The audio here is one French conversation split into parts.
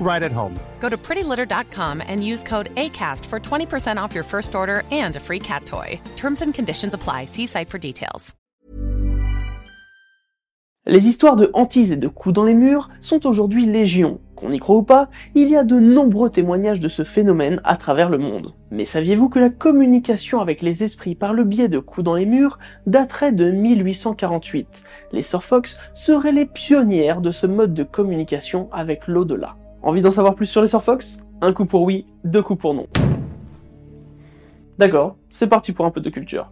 right at home. Go to prettylitter.com and use code ACAST for 20% off your first order and a free cat toy. Terms and conditions apply. See site for details. Les histoires de hantises et de coups dans les murs sont aujourd'hui légion. Qu'on y croit ou pas, il y a de nombreux témoignages de ce phénomène à travers le monde. Mais saviez-vous que la communication avec les esprits par le biais de coups dans les murs daterait de 1848 Les Sœurs Fox seraient les pionnières de ce mode de communication avec l'au-delà. Envie d'en savoir plus sur les Sœurs Fox? Un coup pour oui, deux coups pour non. D'accord, c'est parti pour un peu de culture.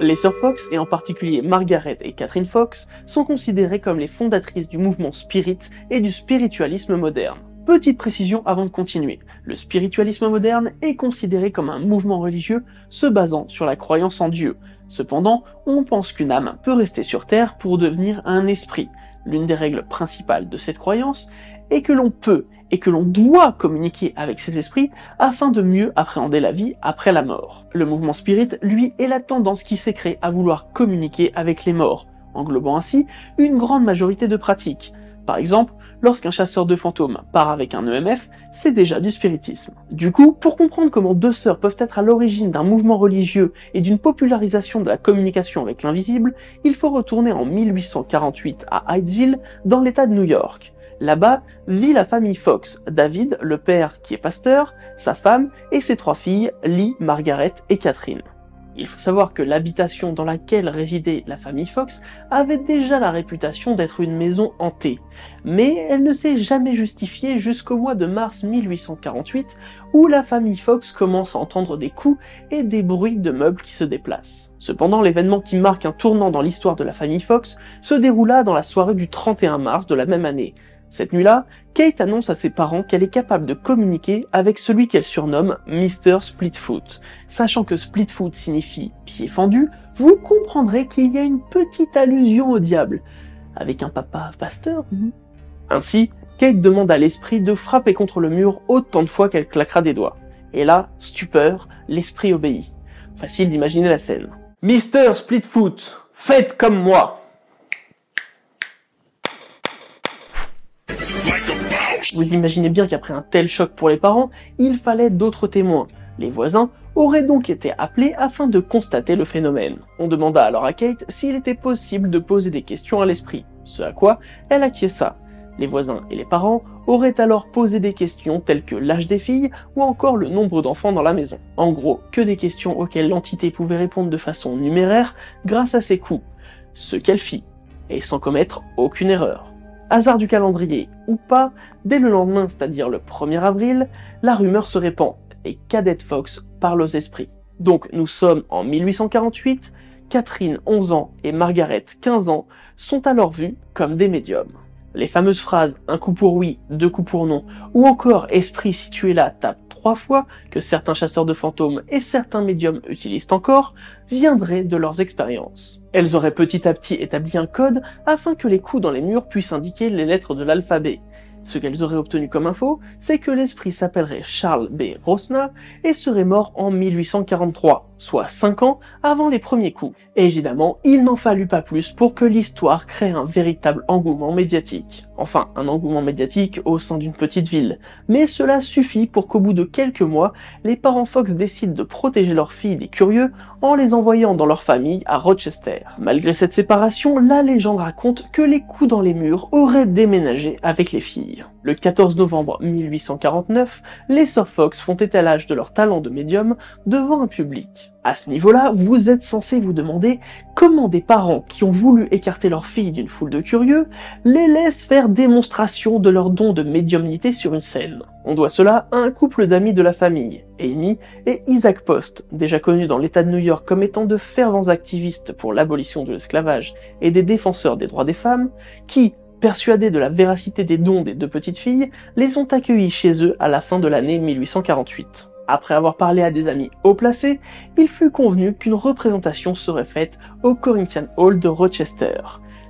Les sœurs Fox, et en particulier Margaret et Catherine Fox, sont considérées comme les fondatrices du mouvement spirit et du spiritualisme moderne. Petite précision avant de continuer, le spiritualisme moderne est considéré comme un mouvement religieux se basant sur la croyance en Dieu. Cependant, on pense qu'une âme peut rester sur Terre pour devenir un esprit. L'une des règles principales de cette croyance est que l'on peut et que l'on doit communiquer avec ces esprits afin de mieux appréhender la vie après la mort. Le mouvement spirit, lui, est la tendance qui s'est créée à vouloir communiquer avec les morts, englobant ainsi une grande majorité de pratiques. Par exemple, lorsqu'un chasseur de fantômes part avec un EMF, c'est déjà du spiritisme. Du coup, pour comprendre comment deux sœurs peuvent être à l'origine d'un mouvement religieux et d'une popularisation de la communication avec l'invisible, il faut retourner en 1848 à Hydesville, dans l'état de New York. Là-bas vit la famille Fox, David, le père qui est pasteur, sa femme et ses trois filles, Lee, Margaret et Catherine. Il faut savoir que l'habitation dans laquelle résidait la famille Fox avait déjà la réputation d'être une maison hantée, mais elle ne s'est jamais justifiée jusqu'au mois de mars 1848 où la famille Fox commence à entendre des coups et des bruits de meubles qui se déplacent. Cependant, l'événement qui marque un tournant dans l'histoire de la famille Fox se déroula dans la soirée du 31 mars de la même année, cette nuit-là, Kate annonce à ses parents qu'elle est capable de communiquer avec celui qu'elle surnomme Mr. Splitfoot. Sachant que Splitfoot signifie pied fendu, vous comprendrez qu'il y a une petite allusion au diable. Avec un papa pasteur Ainsi, Kate demande à l'esprit de frapper contre le mur autant de fois qu'elle claquera des doigts. Et là, stupeur, l'esprit obéit. Facile d'imaginer la scène. Mr. Splitfoot, faites comme moi Vous imaginez bien qu'après un tel choc pour les parents, il fallait d'autres témoins. Les voisins auraient donc été appelés afin de constater le phénomène. On demanda alors à Kate s'il était possible de poser des questions à l'esprit, ce à quoi elle acquiesça. Les voisins et les parents auraient alors posé des questions telles que l'âge des filles ou encore le nombre d'enfants dans la maison. En gros, que des questions auxquelles l'entité pouvait répondre de façon numéraire grâce à ses coups, ce qu'elle fit, et sans commettre aucune erreur. Hasard du calendrier ou pas, dès le lendemain, c'est-à-dire le 1er avril, la rumeur se répand et Cadette Fox parle aux esprits. Donc nous sommes en 1848, Catherine 11 ans et Margaret 15 ans sont alors vues comme des médiums. Les fameuses phrases un coup pour oui, deux coups pour non, ou encore esprit situé là tape trois fois, que certains chasseurs de fantômes et certains médiums utilisent encore, viendraient de leurs expériences. Elles auraient petit à petit établi un code afin que les coups dans les murs puissent indiquer les lettres de l'alphabet. Ce qu'elles auraient obtenu comme info, c'est que l'esprit s'appellerait Charles B. Rosna et serait mort en 1843. Soit 5 ans avant les premiers coups. Évidemment, il n'en fallut pas plus pour que l'histoire crée un véritable engouement médiatique. Enfin, un engouement médiatique au sein d'une petite ville. Mais cela suffit pour qu'au bout de quelques mois, les parents Fox décident de protéger leurs filles des curieux en les envoyant dans leur famille à Rochester. Malgré cette séparation, la légende raconte que les coups dans les murs auraient déménagé avec les filles. Le 14 novembre 1849, les Fox font étalage de leur talent de médium devant un public. À ce niveau-là, vous êtes censé vous demander comment des parents qui ont voulu écarter leur fille d'une foule de curieux les laissent faire démonstration de leur don de médiumnité sur une scène. On doit cela à un couple d'amis de la famille, Amy et Isaac Post, déjà connus dans l'État de New York comme étant de fervents activistes pour l'abolition de l'esclavage et des défenseurs des droits des femmes, qui, persuadés de la véracité des dons des deux petites filles, les ont accueillis chez eux à la fin de l'année 1848. Après avoir parlé à des amis haut placés, il fut convenu qu'une représentation serait faite au Corinthian Hall de Rochester,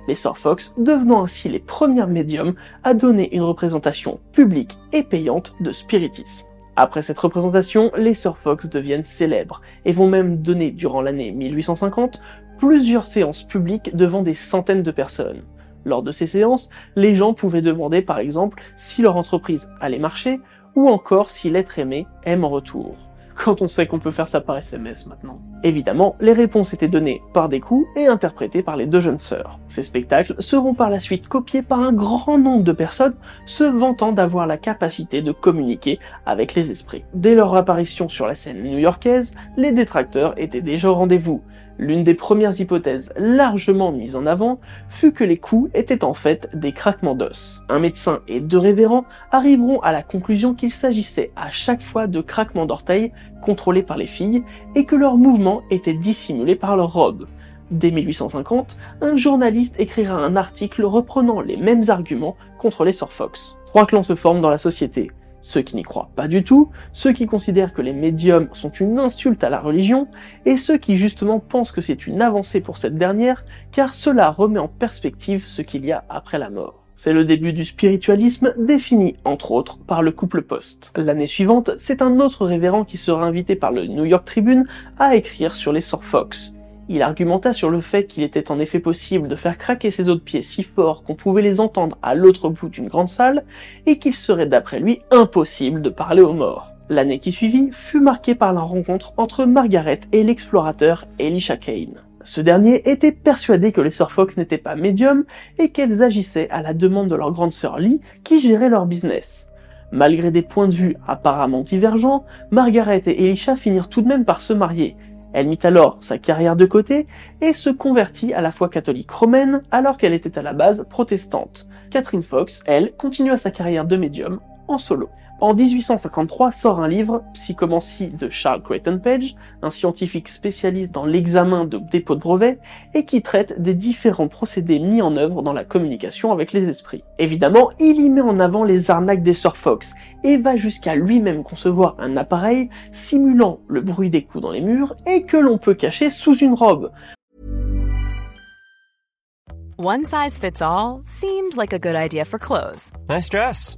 les Sir Fox devenant ainsi les premières médiums à donner une représentation publique et payante de spiritisme. Après cette représentation, les Sir Fox deviennent célèbres et vont même donner durant l'année 1850 plusieurs séances publiques devant des centaines de personnes. Lors de ces séances, les gens pouvaient demander par exemple si leur entreprise allait marcher ou encore si l'être aimé aime en retour. Quand on sait qu'on peut faire ça par SMS maintenant. Évidemment, les réponses étaient données par des coups et interprétées par les deux jeunes sœurs. Ces spectacles seront par la suite copiés par un grand nombre de personnes se vantant d'avoir la capacité de communiquer avec les esprits. Dès leur apparition sur la scène new-yorkaise, les détracteurs étaient déjà au rendez-vous. L'une des premières hypothèses largement mises en avant fut que les coups étaient en fait des craquements d'os. Un médecin et deux révérends arriveront à la conclusion qu'il s'agissait à chaque fois de craquements d'orteils contrôlés par les filles et que leurs mouvements étaient dissimulés par leur robe. Dès 1850, un journaliste écrira un article reprenant les mêmes arguments contre les Sir Fox. Trois clans se forment dans la société ceux qui n'y croient pas du tout, ceux qui considèrent que les médiums sont une insulte à la religion, et ceux qui justement pensent que c'est une avancée pour cette dernière, car cela remet en perspective ce qu'il y a après la mort. C'est le début du spiritualisme défini entre autres par le couple Post. L'année suivante, c'est un autre révérend qui sera invité par le New York Tribune à écrire sur les Sir Fox, il argumenta sur le fait qu'il était en effet possible de faire craquer ses os de pied si fort qu'on pouvait les entendre à l'autre bout d'une grande salle, et qu'il serait d'après lui impossible de parler aux morts. L'année qui suivit fut marquée par la rencontre entre Margaret et l'explorateur Elisha Kane. Ce dernier était persuadé que les Sir Fox n'étaient pas médiums et qu'elles agissaient à la demande de leur grande sœur Lee qui gérait leur business. Malgré des points de vue apparemment divergents, Margaret et Elisha finirent tout de même par se marier, elle mit alors sa carrière de côté et se convertit à la foi catholique romaine alors qu'elle était à la base protestante. Catherine Fox, elle, continua sa carrière de médium en solo. En 1853 sort un livre, Psychomancie de Charles Creighton Page, un scientifique spécialiste dans l'examen de dépôts de brevets et qui traite des différents procédés mis en œuvre dans la communication avec les esprits. Évidemment, il y met en avant les arnaques des Sir Fox et va jusqu'à lui-même concevoir un appareil simulant le bruit des coups dans les murs et que l'on peut cacher sous une robe. One size fits all seemed like a good idea for clothes. Nice dress.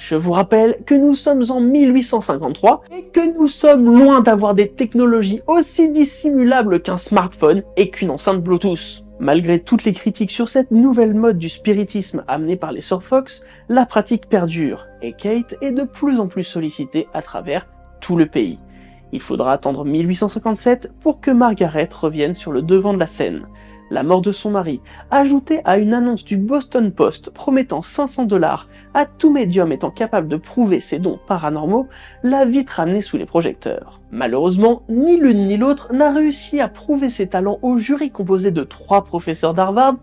Je vous rappelle que nous sommes en 1853 et que nous sommes loin d'avoir des technologies aussi dissimulables qu'un smartphone et qu'une enceinte Bluetooth. Malgré toutes les critiques sur cette nouvelle mode du spiritisme amenée par les Sir Fox, la pratique perdure et Kate est de plus en plus sollicitée à travers tout le pays. Il faudra attendre 1857 pour que Margaret revienne sur le devant de la scène. La mort de son mari, ajoutée à une annonce du Boston Post promettant 500 dollars à tout médium étant capable de prouver ses dons paranormaux, l'a vite ramené sous les projecteurs. Malheureusement, ni l'une ni l'autre n'a réussi à prouver ses talents au jury composé de trois professeurs d'Harvard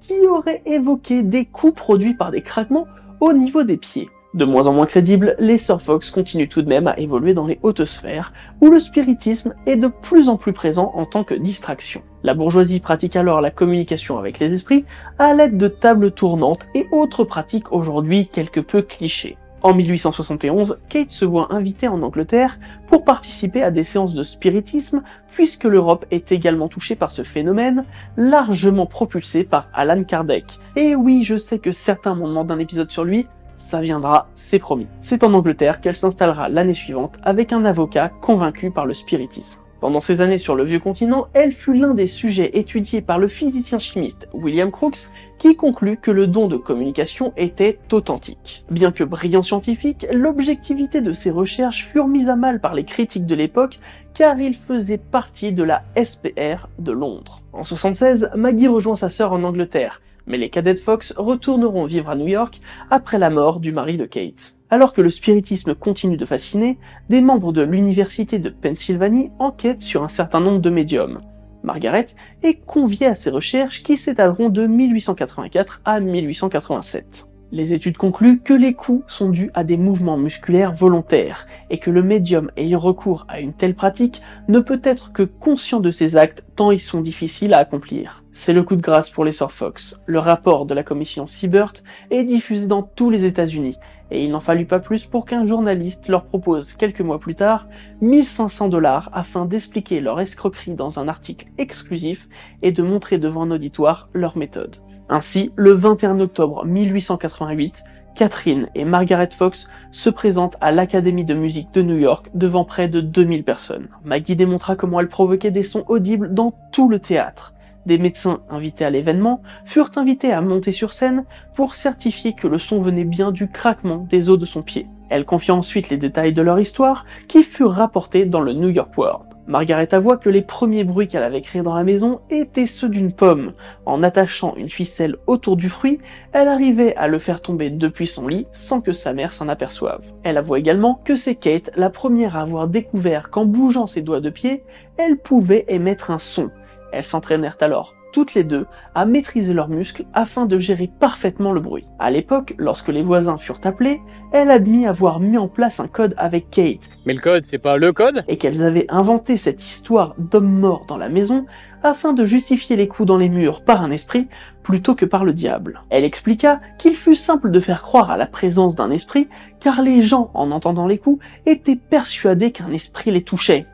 qui auraient évoqué des coups produits par des craquements au niveau des pieds. De moins en moins crédibles, les Sir Fox continuent tout de même à évoluer dans les hautes sphères, où le spiritisme est de plus en plus présent en tant que distraction. La bourgeoisie pratique alors la communication avec les esprits à l'aide de tables tournantes et autres pratiques aujourd'hui quelque peu clichés. En 1871, Kate se voit invitée en Angleterre pour participer à des séances de spiritisme puisque l'Europe est également touchée par ce phénomène, largement propulsé par Alan Kardec. Et oui, je sais que certains m'ont demandé un épisode sur lui, ça viendra, c'est promis. C'est en Angleterre qu'elle s'installera l'année suivante avec un avocat convaincu par le spiritisme. Pendant ces années sur le vieux continent, elle fut l'un des sujets étudiés par le physicien chimiste William Crookes qui conclut que le don de communication était authentique. Bien que brillant scientifique, l'objectivité de ses recherches furent mises à mal par les critiques de l'époque car il faisait partie de la SPR de Londres. En 76, Maggie rejoint sa sœur en Angleterre mais les cadets de Fox retourneront vivre à New York après la mort du mari de Kate. Alors que le spiritisme continue de fasciner, des membres de l'université de Pennsylvanie enquêtent sur un certain nombre de médiums. Margaret est conviée à ces recherches qui s'étaleront de 1884 à 1887. Les études concluent que les coups sont dus à des mouvements musculaires volontaires et que le médium ayant recours à une telle pratique ne peut être que conscient de ses actes tant ils sont difficiles à accomplir. C'est le coup de grâce pour les Sir Fox. Le rapport de la commission Siebert est diffusé dans tous les États-Unis et il n'en fallut pas plus pour qu'un journaliste leur propose quelques mois plus tard 1500 dollars afin d'expliquer leur escroquerie dans un article exclusif et de montrer devant un auditoire leur méthode. Ainsi, le 21 octobre 1888, Catherine et Margaret Fox se présentent à l'Académie de musique de New York devant près de 2000 personnes. Maggie démontra comment elle provoquait des sons audibles dans tout le théâtre. Des médecins invités à l'événement furent invités à monter sur scène pour certifier que le son venait bien du craquement des os de son pied. Elle confia ensuite les détails de leur histoire qui furent rapportés dans le New York World. Margaret avoua que les premiers bruits qu'elle avait créés dans la maison étaient ceux d'une pomme. En attachant une ficelle autour du fruit, elle arrivait à le faire tomber depuis son lit sans que sa mère s'en aperçoive. Elle avoua également que c'est Kate la première à avoir découvert qu'en bougeant ses doigts de pied, elle pouvait émettre un son. Elles s'entraînèrent alors toutes les deux à maîtriser leurs muscles afin de gérer parfaitement le bruit. À l'époque, lorsque les voisins furent appelés, elle admit avoir mis en place un code avec Kate. Mais le code, c'est pas le code? Et qu'elles avaient inventé cette histoire d'homme mort dans la maison afin de justifier les coups dans les murs par un esprit plutôt que par le diable. Elle expliqua qu'il fut simple de faire croire à la présence d'un esprit car les gens, en entendant les coups, étaient persuadés qu'un esprit les touchait,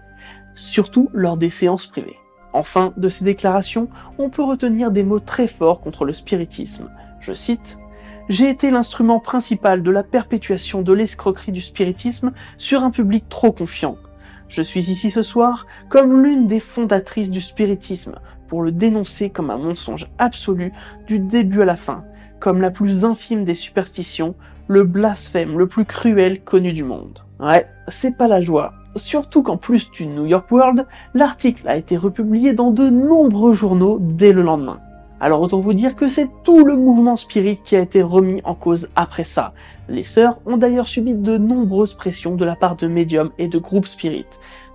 surtout lors des séances privées. Enfin, de ces déclarations, on peut retenir des mots très forts contre le spiritisme. Je cite j'ai été l'instrument principal de la perpétuation de l'escroquerie du spiritisme sur un public trop confiant. Je suis ici ce soir comme l'une des fondatrices du spiritisme pour le dénoncer comme un mensonge absolu du début à la fin, comme la plus infime des superstitions, le blasphème le plus cruel connu du monde. Ouais, c'est pas la joie, Surtout qu'en plus du New York World, l'article a été republié dans de nombreux journaux dès le lendemain. Alors autant vous dire que c'est tout le mouvement spirit qui a été remis en cause après ça. Les sœurs ont d'ailleurs subi de nombreuses pressions de la part de médiums et de groupes spirit.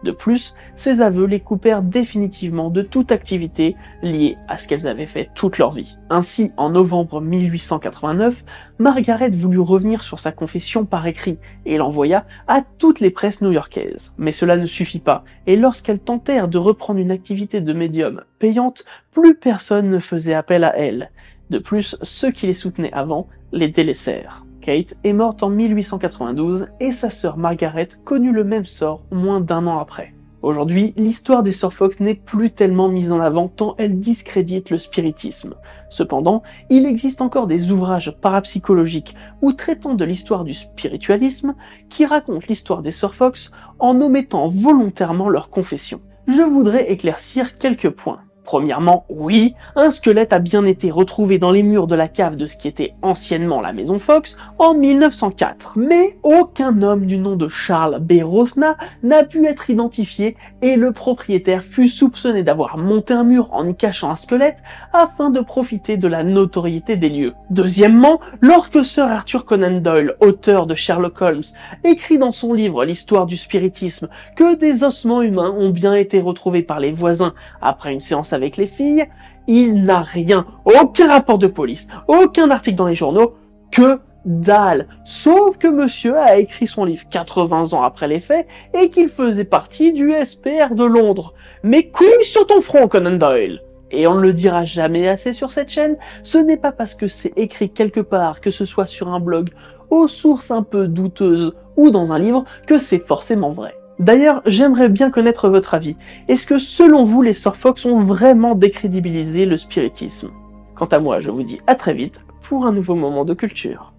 De plus, ces aveux les coupèrent définitivement de toute activité liée à ce qu'elles avaient fait toute leur vie. Ainsi, en novembre 1889, Margaret voulut revenir sur sa confession par écrit et l'envoya à toutes les presses new-yorkaises. Mais cela ne suffit pas, et lorsqu'elles tentèrent de reprendre une activité de médium payante, plus personne ne faisait appel à elles. De plus, ceux qui les soutenaient avant les délaissèrent. Kate est morte en 1892 et sa sœur Margaret connut le même sort moins d'un an après. Aujourd'hui, l'histoire des Sœurs Fox n'est plus tellement mise en avant tant elle discrédite le spiritisme. Cependant, il existe encore des ouvrages parapsychologiques ou traitant de l'histoire du spiritualisme qui racontent l'histoire des Sœurs Fox en omettant volontairement leur confession. Je voudrais éclaircir quelques points. Premièrement, oui, un squelette a bien été retrouvé dans les murs de la cave de ce qui était anciennement la maison Fox en 1904, mais aucun homme du nom de Charles B. Rosna n'a pu être identifié et le propriétaire fut soupçonné d'avoir monté un mur en y cachant un squelette afin de profiter de la notoriété des lieux. Deuxièmement, lorsque Sir Arthur Conan Doyle, auteur de Sherlock Holmes, écrit dans son livre L'histoire du spiritisme que des ossements humains ont bien été retrouvés par les voisins après une séance les filles, il n'a rien, aucun rapport de police, aucun article dans les journaux, que dalle. Sauf que monsieur a écrit son livre 80 ans après les faits et qu'il faisait partie du SPR de Londres. Mais couille sur ton front, Conan Doyle et on ne le dira jamais assez sur cette chaîne, ce n'est pas parce que c'est écrit quelque part, que ce soit sur un blog, aux sources un peu douteuses ou dans un livre, que c'est forcément vrai. D'ailleurs, j'aimerais bien connaître votre avis. Est-ce que selon vous, les Sir Fox ont vraiment décrédibilisé le spiritisme? Quant à moi, je vous dis à très vite pour un nouveau moment de culture.